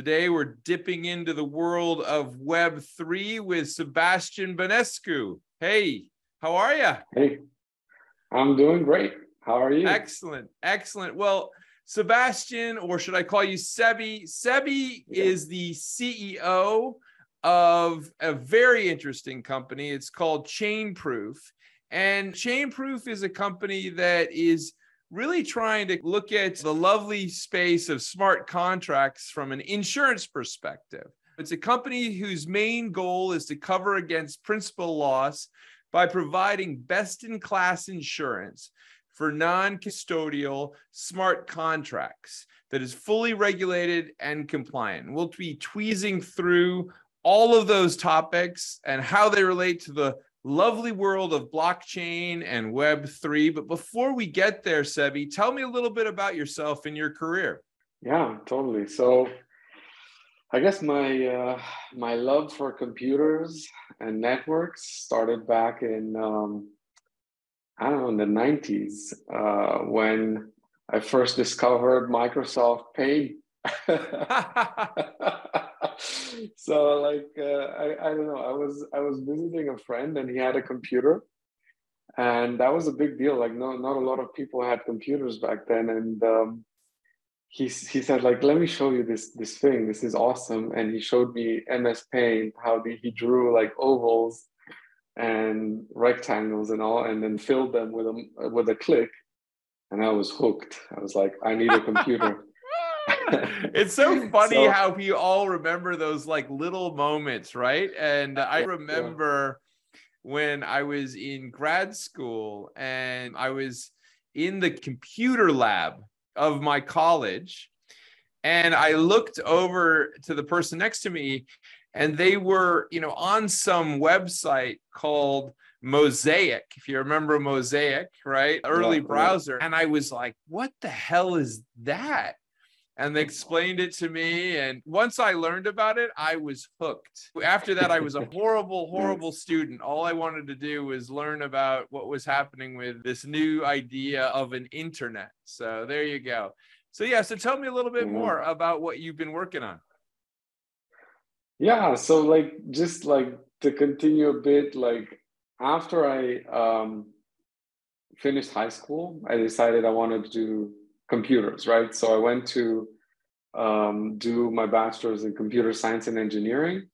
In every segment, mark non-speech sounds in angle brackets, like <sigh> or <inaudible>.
Today, we're dipping into the world of Web3 with Sebastian Banescu. Hey, how are you? Hey, I'm doing great. How are you? Excellent. Excellent. Well, Sebastian, or should I call you Sebi? Sebi yeah. is the CEO of a very interesting company. It's called Chainproof. And Chainproof is a company that is really trying to look at the lovely space of smart contracts from an insurance perspective. It's a company whose main goal is to cover against principal loss by providing best in class insurance for non custodial smart contracts that is fully regulated and compliant. We'll be tweezing through all of those topics and how they relate to the lovely world of blockchain and Web3. But before we get there, Sebi, tell me a little bit about yourself and your career. Yeah, totally. So I guess my uh, my love for computers and networks started back in um, I don't know in the '90s uh, when I first discovered Microsoft Paint. So like uh, I, I don't know. I was i was visiting a friend and he had a computer. And that was a big deal. Like no not a lot of people had computers back then. And um, he, he said like let me show you this this thing. This is awesome. And he showed me ms paint how the, he drew like ovals and rectangles and all and then filled them with a with a click. And i was hooked. I was like i need a computer <laughs> <laughs> it's so <laughs> funny so, how we all remember those like little moments, right? And I remember when I was in grad school and I was in the computer lab of my college and I looked over to the person next to me and they were, you know, on some website called Mosaic, if you remember Mosaic, right? Early yeah, browser. Yeah. And I was like, what the hell is that? And they explained it to me. And once I learned about it, I was hooked. After that, I was a horrible, <laughs> horrible student. All I wanted to do was learn about what was happening with this new idea of an internet. So there you go. So, yeah, so tell me a little bit mm-hmm. more about what you've been working on. Yeah, so like just like to continue a bit, like after I um, finished high school, I decided I wanted to do computers, right? So I went to um, do my bachelor's in computer science and engineering.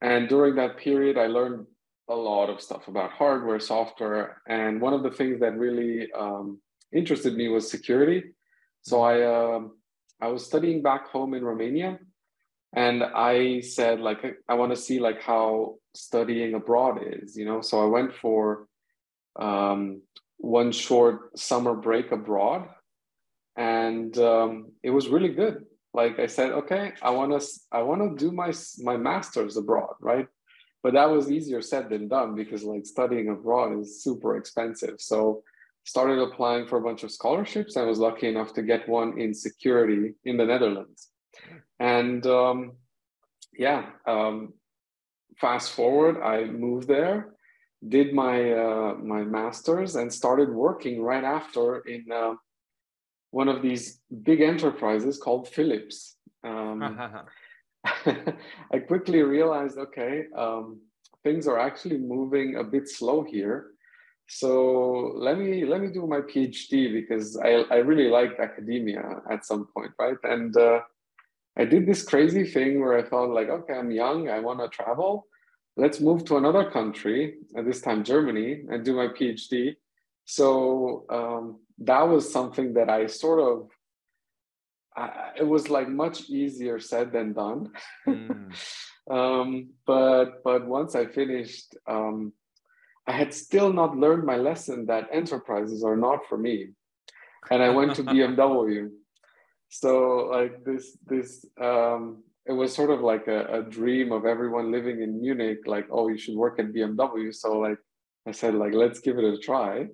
And during that period, I learned a lot of stuff about hardware, software. And one of the things that really um, interested me was security. So I, uh, I was studying back home in Romania. And I said, like, I want to see like how studying abroad is, you know? So I went for um, one short summer break abroad and um, it was really good. Like I said, okay, I want to I want to do my my masters abroad, right? But that was easier said than done because like studying abroad is super expensive. So started applying for a bunch of scholarships. I was lucky enough to get one in security in the Netherlands, and um, yeah, um, fast forward, I moved there, did my uh, my masters, and started working right after in. Uh, one of these big enterprises called Philips. Um, <laughs> <laughs> I quickly realized, okay, um, things are actually moving a bit slow here. So let me let me do my PhD because I, I really liked academia at some point, right? And uh, I did this crazy thing where I thought like, okay, I'm young, I want to travel. Let's move to another country, at this time Germany, and do my PhD. So um, that was something that I sort of I, it was like much easier said than done. Mm. <laughs> um, but but once I finished, um, I had still not learned my lesson that enterprises are not for me, and I went to <laughs> BMW. so like this this um, it was sort of like a, a dream of everyone living in Munich. Like, oh, you should work at BMW. So like I said, like let's give it a try.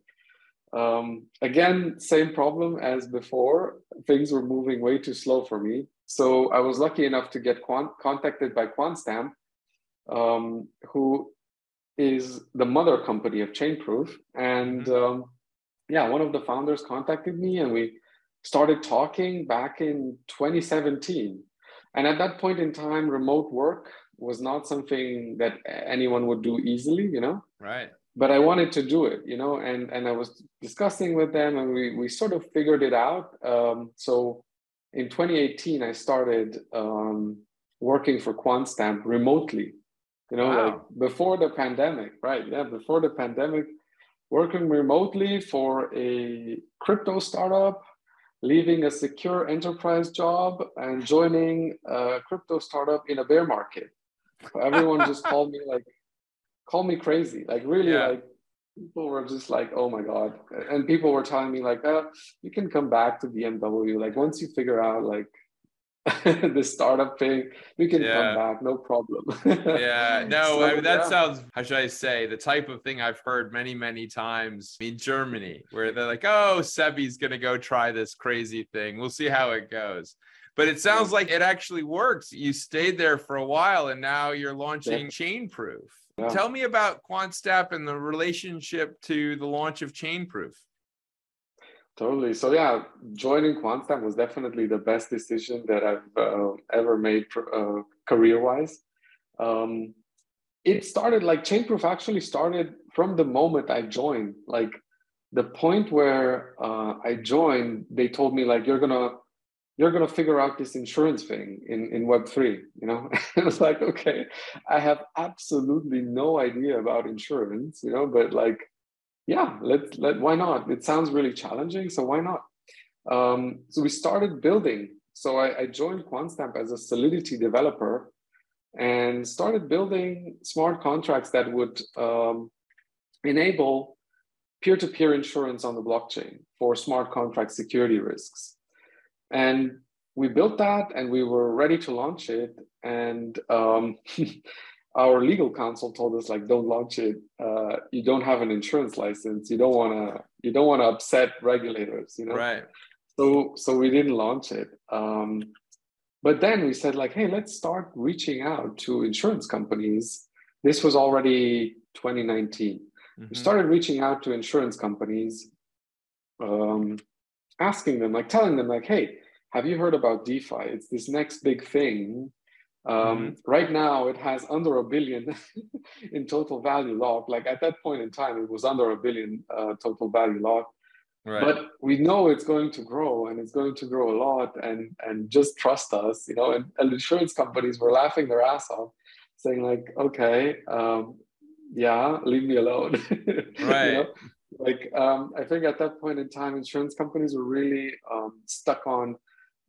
Um, again, same problem as before. Things were moving way too slow for me. So I was lucky enough to get contacted by QuantStamp, um, who is the mother company of Chainproof. And mm-hmm. um, yeah, one of the founders contacted me and we started talking back in 2017. And at that point in time, remote work was not something that anyone would do easily, you know? Right. But I wanted to do it, you know, and, and I was discussing with them and we, we sort of figured it out. Um, so in 2018, I started um, working for QuantStamp remotely, you know, wow. like before the pandemic, right? Yeah, before the pandemic, working remotely for a crypto startup leaving a secure enterprise job and joining a crypto startup in a bear market. <laughs> Everyone just called me like, call me crazy. Like really, yeah. like people were just like, oh my god, and people were telling me like, oh, you can come back to BMW. Like once you figure out like <laughs> the startup thing, we can yeah. come back, no problem. yeah, <laughs> no, so, I mean, that yeah. sounds, how should I say, the type of thing I've heard many, many times in Germany, where they're like, oh, Sebi's going to go try this crazy thing. We'll see how it goes. But it sounds like it actually works. You stayed there for a while and now you're launching yeah. Chainproof. Yeah. Tell me about QuantStamp and the relationship to the launch of Chainproof. Totally. So yeah, joining QuantStamp was definitely the best decision that I've uh, ever made uh, career-wise. Um, it started like Chainproof actually started from the moment I joined. Like the point where uh, I joined, they told me like you're gonna you're gonna figure out this insurance thing in in Web three. You know, <laughs> it was like okay, I have absolutely no idea about insurance. You know, but like yeah, let let why not? It sounds really challenging, so why not? Um, so we started building. So I, I joined QuantStamp as a Solidity developer and started building smart contracts that would um, enable peer-to-peer insurance on the blockchain for smart contract security risks. And we built that and we were ready to launch it. And um, <laughs> our legal counsel told us like don't launch it. Uh, you don't have an insurance license. You don't want to you don't want to upset regulators you know? Right. So so we didn't launch it. Um, but then we said like hey let's start reaching out to insurance companies. This was already 2019 mm-hmm. we started reaching out to insurance companies um, asking them like telling them like hey have you heard about defi it's this next big thing um, mm-hmm. Right now, it has under a billion <laughs> in total value locked. Like at that point in time, it was under a billion uh, total value locked. Right. But we know it's going to grow, and it's going to grow a lot. And and just trust us, you know. And, and insurance companies were laughing their ass off, saying like, "Okay, um, yeah, leave me alone." <laughs> right. you know? Like um, I think at that point in time, insurance companies were really um, stuck on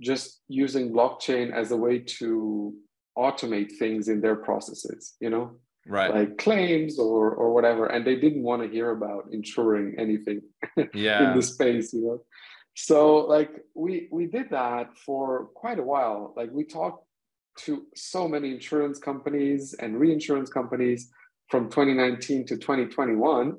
just using blockchain as a way to automate things in their processes you know? Right. Like claims or or whatever and they didn't want to hear about insuring anything <laughs> yeah. in the space you know? So like we we did that for quite a while. Like we talked to so many insurance companies and reinsurance companies from 2019 to 2021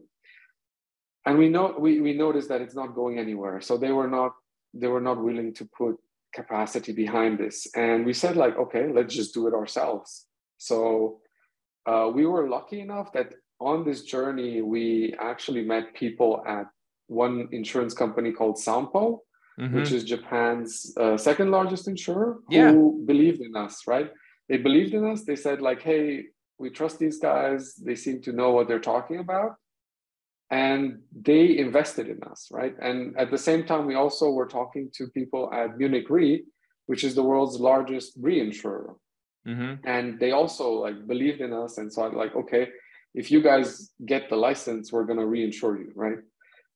and we know we, we noticed that it's not going anywhere so they were not they were not willing to put capacity behind this. And we said, like, okay, let's just do it ourselves. So uh, we were lucky enough that on this journey, we actually met people at one insurance company called Sompo, mm-hmm. which is Japan's uh, second largest insurer, yeah. who believed in us, right? They believed in us. They said, like, hey, we trust these guys. They seem to know what they're talking about and they invested in us, right? And at the same time, we also were talking to people at Munich Re, which is the world's largest reinsurer. Mm-hmm. And they also like believed in us and thought like, okay, if you guys get the license, we're gonna reinsure you, right?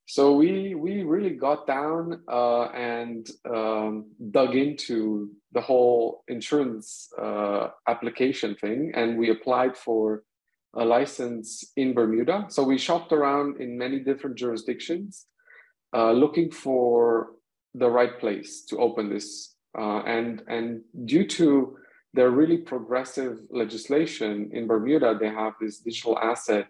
So we we really got down uh, and um, dug into the whole insurance uh, application thing, and we applied for a license in Bermuda. So we shopped around in many different jurisdictions, uh, looking for the right place to open this uh, and and due to their really progressive legislation in Bermuda, they have this digital asset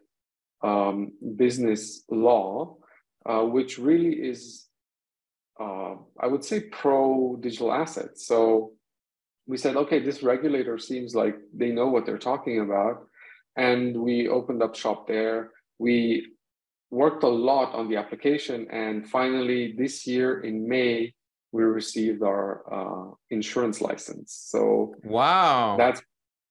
um, business law, uh, which really is, uh, I would say, pro digital assets. So we said, okay, this regulator seems like they know what they're talking about. And we opened up shop there. We worked a lot on the application. And finally, this year in May, we received our uh, insurance license. So wow, that's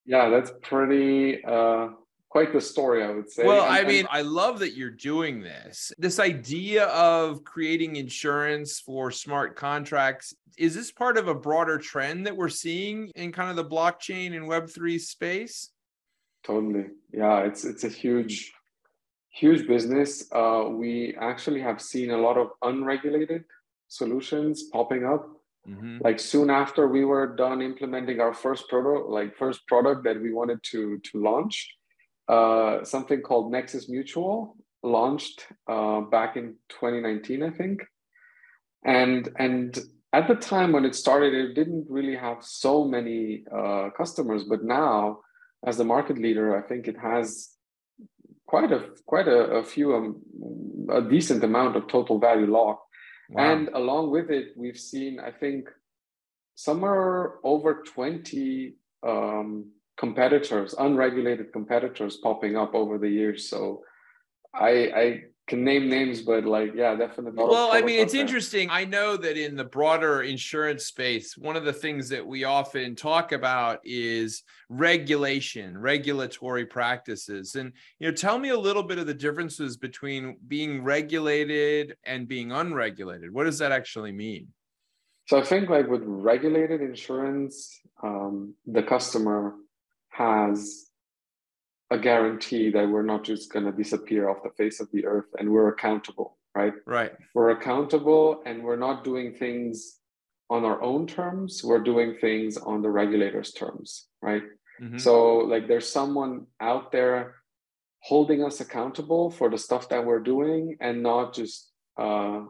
yeah, that's pretty uh, quite the story, I would say. Well, and, I mean, and- I love that you're doing this. This idea of creating insurance for smart contracts is this part of a broader trend that we're seeing in kind of the blockchain and Web three space? Totally, yeah. It's it's a huge, huge business. Uh, we actually have seen a lot of unregulated solutions popping up. Mm-hmm. Like soon after we were done implementing our first product, like first product that we wanted to to launch, uh, something called Nexus Mutual launched uh, back in 2019, I think. And and at the time when it started, it didn't really have so many uh, customers, but now, as the market leader, I think it has quite a quite a, a few um, a decent amount of total value locked Wow. And along with it, we've seen, I think, somewhere over 20 um, competitors, unregulated competitors popping up over the years. So I, I can name names, but like, yeah, definitely. Well, I mean, it's interesting. I know that in the broader insurance space, one of the things that we often talk about is regulation, regulatory practices. And, you know, tell me a little bit of the differences between being regulated and being unregulated. What does that actually mean? So I think like with regulated insurance, um, the customer has a guarantee that we're not just going to disappear off the face of the earth and we're accountable right? Right. We're accountable and we're not doing things on our own terms we're doing things on the regulator's terms right? Mm-hmm. so like there's someone out there holding us accountable for the stuff that we're doing and not just uh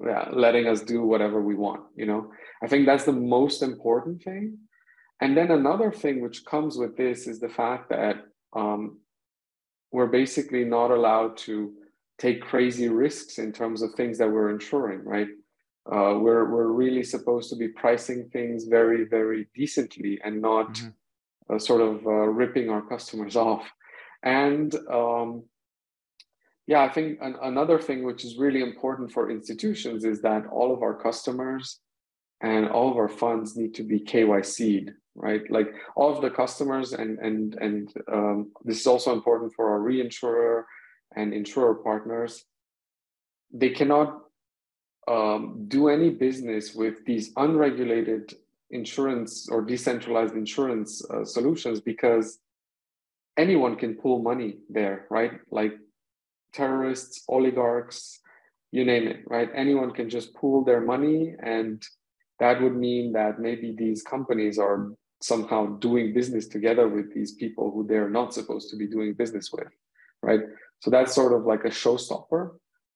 yeah, letting us do whatever we want you know? I think that's the most important thing. And then another thing which comes with this is the fact that um, we're basically not allowed to take crazy risks in terms of things that we're insuring, right? Uh, we're we're really supposed to be pricing things very very decently and not mm-hmm. uh, sort of uh, ripping our customers <laughs> off. And um, yeah, I think an, another thing which is really important for institutions is that all of our customers and all of our funds need to be KYC'd, right? Like all of the customers, and and and um, this is also important for our reinsurer and insurer partners. They cannot um, do any business with these unregulated insurance or decentralized insurance uh, solutions because anyone can pull money there, right? Like terrorists, oligarchs, you name it, right? Anyone can just pool their money and that would mean that maybe these companies are somehow doing business together with these people who they're not supposed to be doing business with right? So that's sort of like a showstopper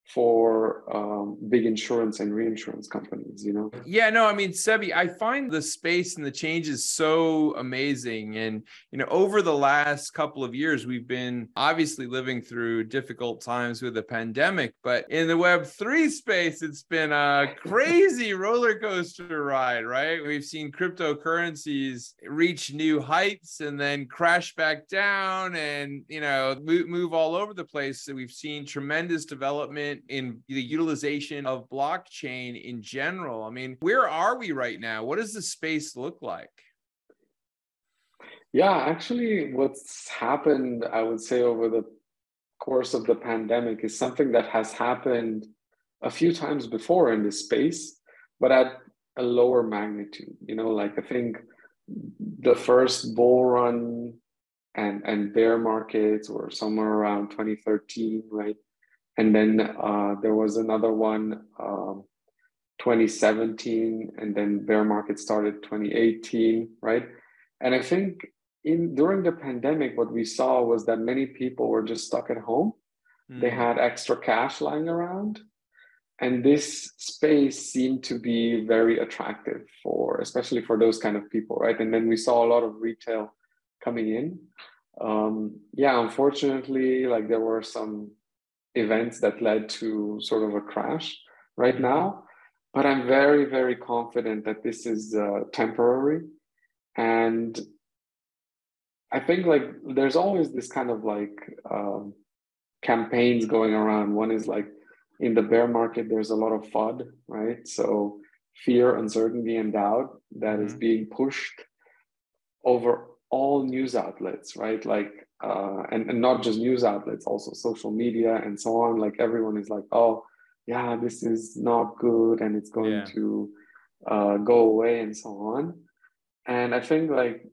for um, big insurance and reinsurance companies you know? Yeah no i mean sebi i find the space and the changes so amazing. And you know over the last couple of years we've been obviously living through difficult times with the pandemic but in the web 3 space it's been a crazy <laughs> roller coaster ride right? We've seen cryptocurrencies reach new heights and then crash back down and you know move, move all over the place. So we've seen tremendous development in the utilization of blockchain in general. I mean, where are we right now? What does the space look like? Yeah, actually, what's happened, I would say, over the course of the pandemic is something that has happened a few times before in this space, but at a lower magnitude. You know, like I think the first bull run and and bear markets were somewhere around 2013, right? And then uh, there was another one um, 2017 and then bear market started 2018 right? And i think in during the pandemic what we saw was that many people were just stuck at home. Mm. they had extra cash lying around. And this space seemed to be very attractive for especially for those kind of people right? And then we saw a lot of retail coming in. Um, yeah unfortunately like there were some events that led to sort of a crash right now but i'm very very confident that this is uh, temporary. And i think like there's always this kind of like um, campaigns going around. One is like in the bear market there's a lot of fud right? So fear uncertainty and doubt that mm-hmm. is being pushed over all news outlets right? Like uh, and, and not just news outlets also social media and so on. Like everyone is like oh yeah this is not good and it's going yeah. to uh, go away and so on. And i think like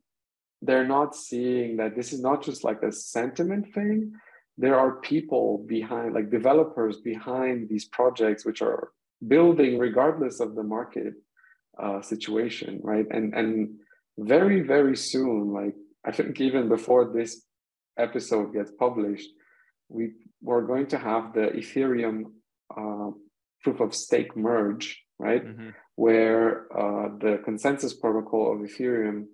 they're not seeing that this is not just like a sentiment thing. There are people behind like developers behind these projects which are building regardless of the market uh, situation right? And and very very soon like i think even before this episode gets published we we're going to have the ethereum uh, proof of stake merge right mm-hmm. where uh, the consensus protocol of ethereum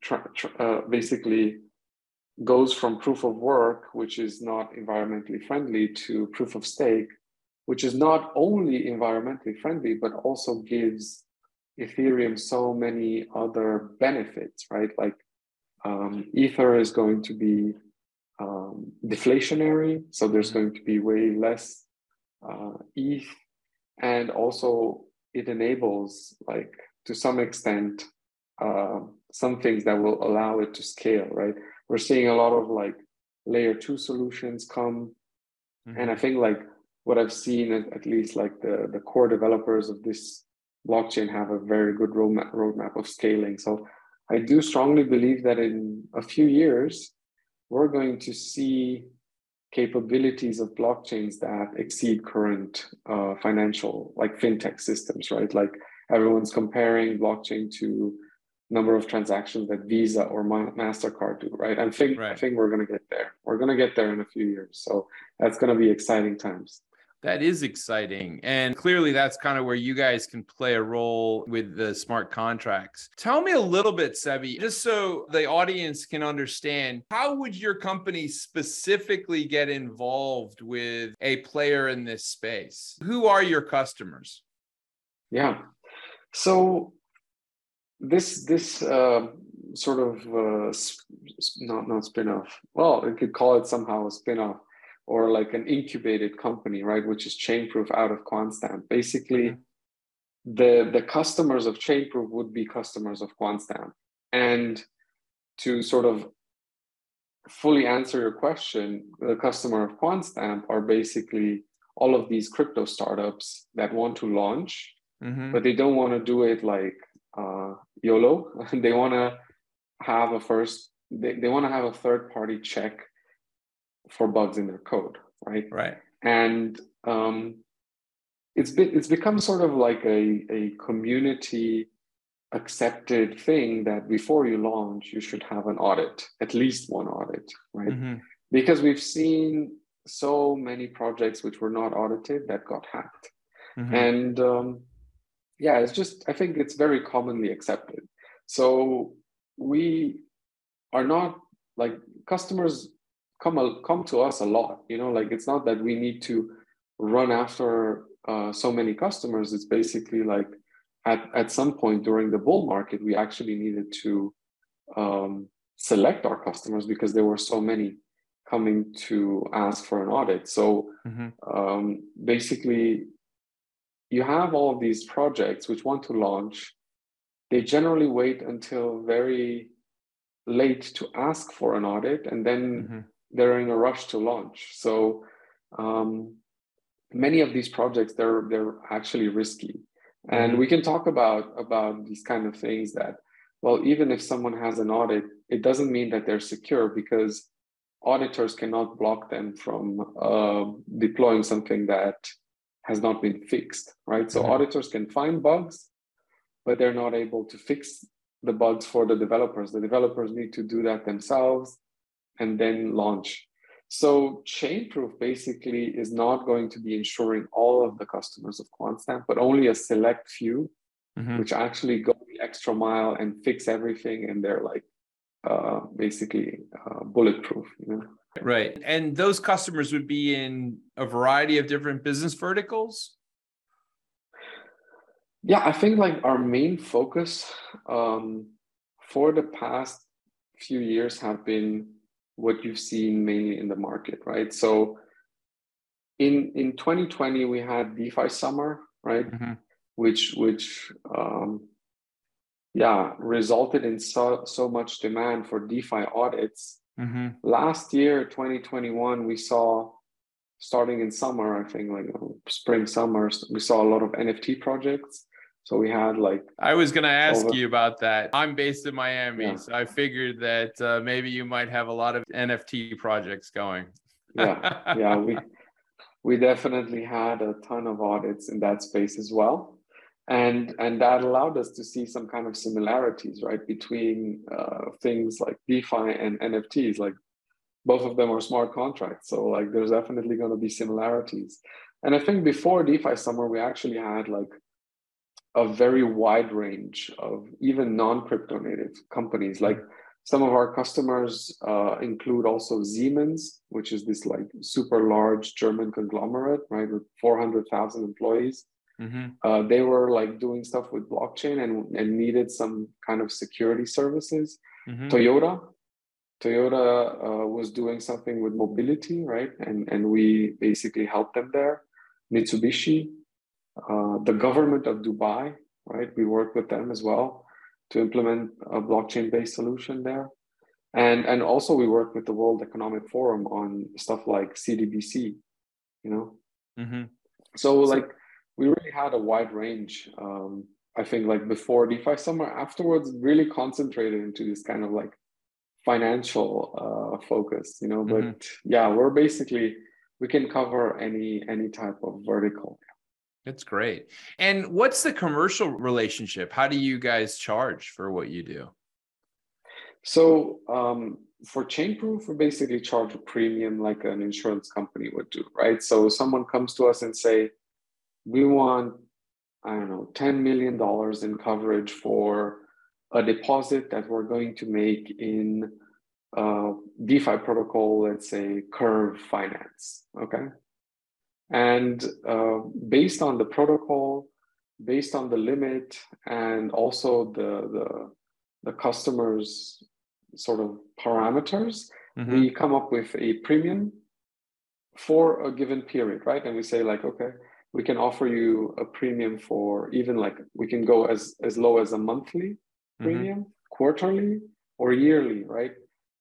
tra- tra- uh, basically goes from proof of work, which is not environmentally friendly, to proof of stake, which is not only environmentally friendly, but also gives Ethereum so many other benefits, right? Like um, Ether is going to be um, deflationary, so there's mm-hmm. going to be way less uh, ETH, and also it enables, like to some extent, uh, some things that will allow it to scale, right? we're seeing a lot of like layer two solutions come mm-hmm. and i think like what i've seen at least like the the core developers of this blockchain have a very good roadmap roadmap of scaling so i do strongly believe that in a few years we're going to see capabilities of blockchains that exceed current uh, financial like fintech systems right like everyone's comparing blockchain to number of transactions that Visa or Mastercard do, right? I think right. I think we're going to get there. We're going to get there in a few years. So that's going to be exciting times. That is exciting. And clearly, that's kind of where you guys can play a role with the smart contracts. Tell me a little bit, Sebi, just so the audience can understand how would your company specifically get involved with a player in this space? Who are your customers? Yeah. So this this uh, sort of uh, not not spin-off well you could call it somehow a spin-off or like an incubated company right which is chainproof out of quantstamp basically mm-hmm. the the customers of chainproof would be customers of quantstamp and to sort of fully answer your question the customer of quantstamp are basically all of these crypto startups that want to launch mm-hmm. but they don't want to do it like uh, YOLO. <laughs> they want to have a first, they, they want to have a third party check for bugs in their code, right? Right. And um, it's been, it's become sort of like a, a community accepted thing that before you launch, you should have an audit, at least one audit, right? Mm-hmm. Because we've seen so many projects which were not audited that got hacked. Mm-hmm. And um, yeah, it's just, I think it's very commonly accepted. So we are not like customers come come to us a lot. You know, like it's not that we need to run after uh, so many customers. It's basically like at at some point during the bull market, we actually needed to um, select our customers because there were so many coming to ask for an audit. So mm-hmm. um, basically, you have all these projects which want to launch, they generally wait until very late to ask for an audit and then mm-hmm. They're in a rush to launch. So um, many of these projects they're they're actually risky. And mm-hmm. we can talk about about these kind of things that well even if someone has an audit it doesn't mean that they're secure because auditors cannot block them from uh, deploying something that has not been fixed, right? So mm-hmm. auditors can find bugs, but they're not able to fix the bugs for the developers. The developers need to do that themselves and then launch. So Chainproof basically is not going to be insuring all of the customers of QuantStamp, but only a select few, mm-hmm. which actually go the extra mile and fix everything, and they're like uh, basically uh, bulletproof. You know? Right, and those customers would be in a variety of different business verticals. Yeah, I think like our main focus um, for the past few years have been what you've seen mainly in the market, right? So in in 2020 we had DeFi summer, right? Mm-hmm. Which which um, yeah resulted in so so much demand for DeFi audits. Mm-hmm. Last year, 2021, we saw starting in summer, I think like spring summers, we saw a lot of NFT projects so we had like. I was going to ask over... you about that. I'm based in Miami, yeah. so I figured that uh, maybe you might have a lot of NFT projects going. yeah, <laughs> yeah, we we definitely had a ton of audits in that space as well, and and that allowed us to see some kind of similarities, right, between uh, things like DeFi and NFTs. Like both of them are smart contracts, so like there's definitely going to be similarities. And I think before DeFi summer, we actually had like a very wide range of even non-crypto native companies like some of our customers uh, include also Siemens, which is this like super large German conglomerate, right, with 400,000 employees. Mm-hmm. Uh, they were like doing stuff with blockchain and, and needed some kind of security services. Mm-hmm. Toyota, Toyota uh, was doing something with mobility, right, and and we basically helped them there. Mitsubishi, uh, the government of Dubai, right? We work with them as well to implement a blockchain-based solution there. And, and also we work with the World Economic Forum on stuff like CDBC, you know? Mm-hmm. So like we really had a wide range. Um, I think like before DeFi summer, afterwards really concentrated into this kind of like financial uh, focus, you know. Mm-hmm. But yeah, we're basically we can cover any any type of vertical. That's great. And what's the commercial relationship? How do you guys charge for what you do? So um, for Chainproof, we basically charge a premium like an insurance company would do, right? So someone comes to us and say, we want, I don't know, $10 million in coverage for a deposit that we're going to make in uh, DeFi protocol, let's say Curve Finance, okay? And uh, based on the protocol, based on the limit, and also the, the, the customer's sort of parameters, mm-hmm. we come up with a premium for a given period, right? And we say like, okay, we can offer you a premium for even like we can go as as low as a monthly mm-hmm. premium, mm-hmm. quarterly, or yearly, right?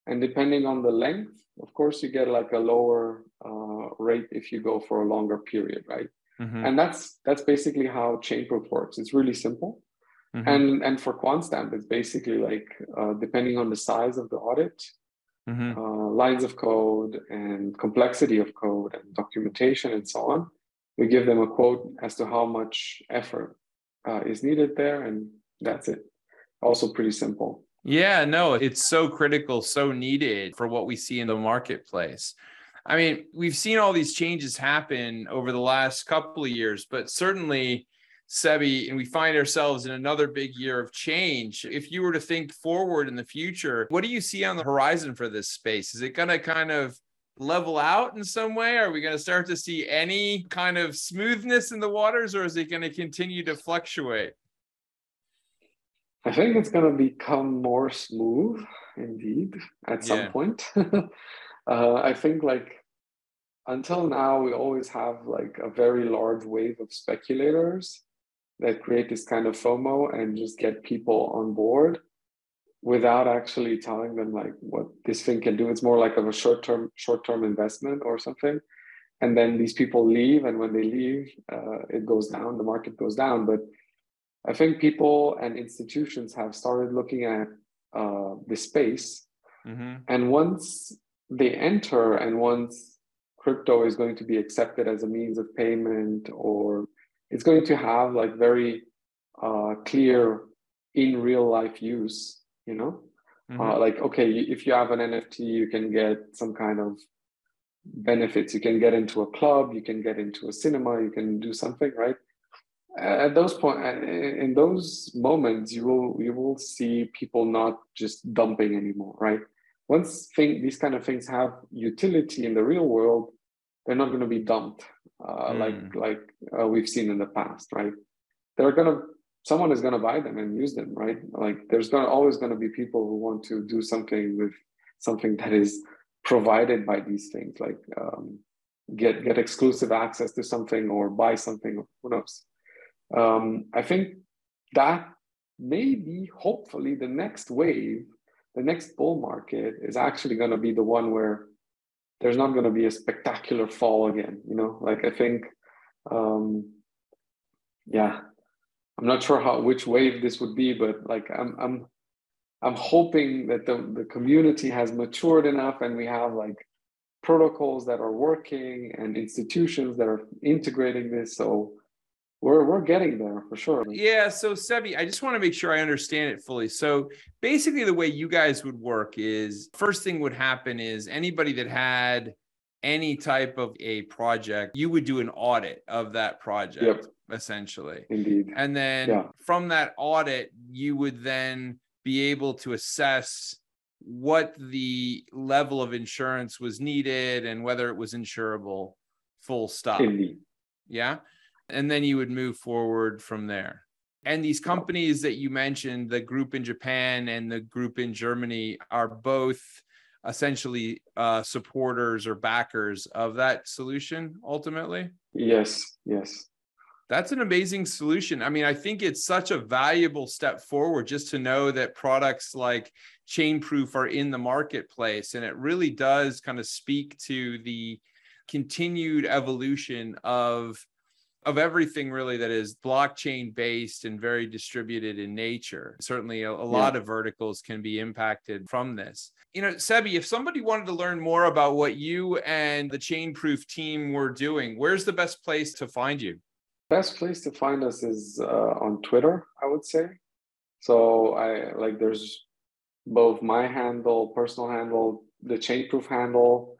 And depending on the length, of course, you get like a lower uh, rate if you go for a longer period, right? Mm-hmm. And that's that's basically how Chainproof works. It's really simple. Mm-hmm. And and for QuantStamp, it's basically like uh, depending on the size of the audit, mm-hmm. uh, lines of code and complexity of code and documentation and so on, we give them a quote as to how much effort uh, is needed there, and that's it. Also pretty simple. Yeah, no, it's so critical, so needed for what we see in the marketplace. I mean, we've seen all these changes happen over the last couple of years, but certainly, Sebi, and we find ourselves in another big year of change. If you were to think forward in the future, what do you see on the horizon for this space? Is it going to kind of level out in some way? Are we going to start to see any kind of smoothness in the waters, or is it going to continue to fluctuate? I think it's going to become more smooth indeed at some yeah. point. <laughs> uh, I think like until now, we always have like a very large wave of speculators that create this kind of FOMO and just get people on board without actually telling them like what this thing can do. It's more like of a short-term short-term investment or something. And then these people leave, and when they leave, uh, it goes down. The market goes down, but I think people and institutions have started looking at uh, the space. Mm-hmm. And once they enter and once crypto is going to be accepted as a means of payment or it's going to have like very uh, clear in real life use, you know? Mm-hmm. Uh, like, okay, if you have an NFT, you can get some kind of benefits. You can get into a club, you can get into a cinema, you can do something, right? At those point, in those moments, you will you will see people not just dumping anymore, right? Once thing, these kind of things have utility in the real world, they're not going to be dumped uh, mm. like like uh, we've seen in the past, right? They're going to someone is going to buy them and use them, right? Like there's going always going to be people who want to do something with something that is provided by these things, like um, get get exclusive access to something or buy something. Who knows? Um, I think that maybe, hopefully, the next wave, the next bull market is actually going to be the one where there's not going to be a spectacular fall again. You know, like I think, um, yeah, I'm not sure how which wave this would be, but like I'm I'm I'm hoping that the, the community has matured enough and we have like protocols that are working and institutions that are integrating this. So we're we're getting there for sure. Yeah. So Sebi, I just want to make sure I understand it fully. So basically, the way you guys would work is first thing would happen is anybody that had any type of a project, you would do an audit of that project, yep. essentially. Indeed. And then yeah. from that audit, you would then be able to assess what the level of insurance was needed and whether it was insurable full stop Indeed. yeah and then you would move forward from there and these companies that you mentioned the group in japan and the group in germany are both essentially uh, supporters or backers of that solution ultimately yes yes that's an amazing solution. I mean, I think it's such a valuable step forward just to know that products like Chainproof are in the marketplace. And it really does kind of speak to the continued evolution of of everything really that is blockchain based and very distributed in nature. Certainly, a, a lot of verticals can be impacted from this. You know, Sebi, if somebody wanted to learn more about what you and the Chainproof team were doing, where's the best place to find you? best place to find us is uh, on Twitter, I would say. So I like there's both my handle, personal handle, the Chainproof handle,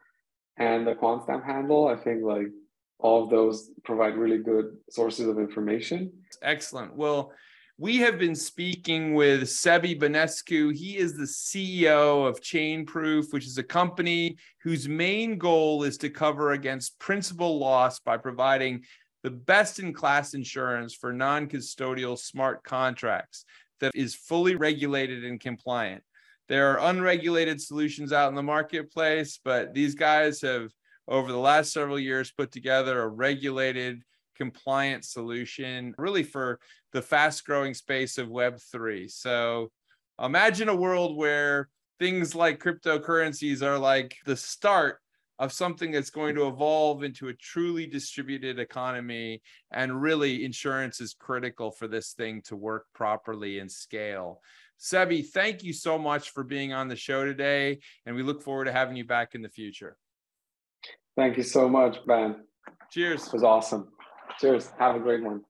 and the QuantStamp handle. I think like all of those provide really good sources of information. Excellent. Well, we have been speaking with Sebi Banescu. He is the CEO of Chainproof, which is a company whose main goal is to cover against principal loss by providing the best in class insurance for non custodial smart contracts that is fully regulated and compliant. There are unregulated solutions out in the marketplace, but these guys have, over the last several years, put together a regulated, compliant solution really for the fast growing space of Web3. So imagine a world where things like cryptocurrencies are like the start of something that's going to evolve into a truly distributed economy. And really, insurance is critical for this thing to work properly and scale. Sebi, thank you so much for being on the show today. And we look forward to having you back in the future. Thank you so much, Ben. Cheers. It was awesome. Cheers. Have a great one.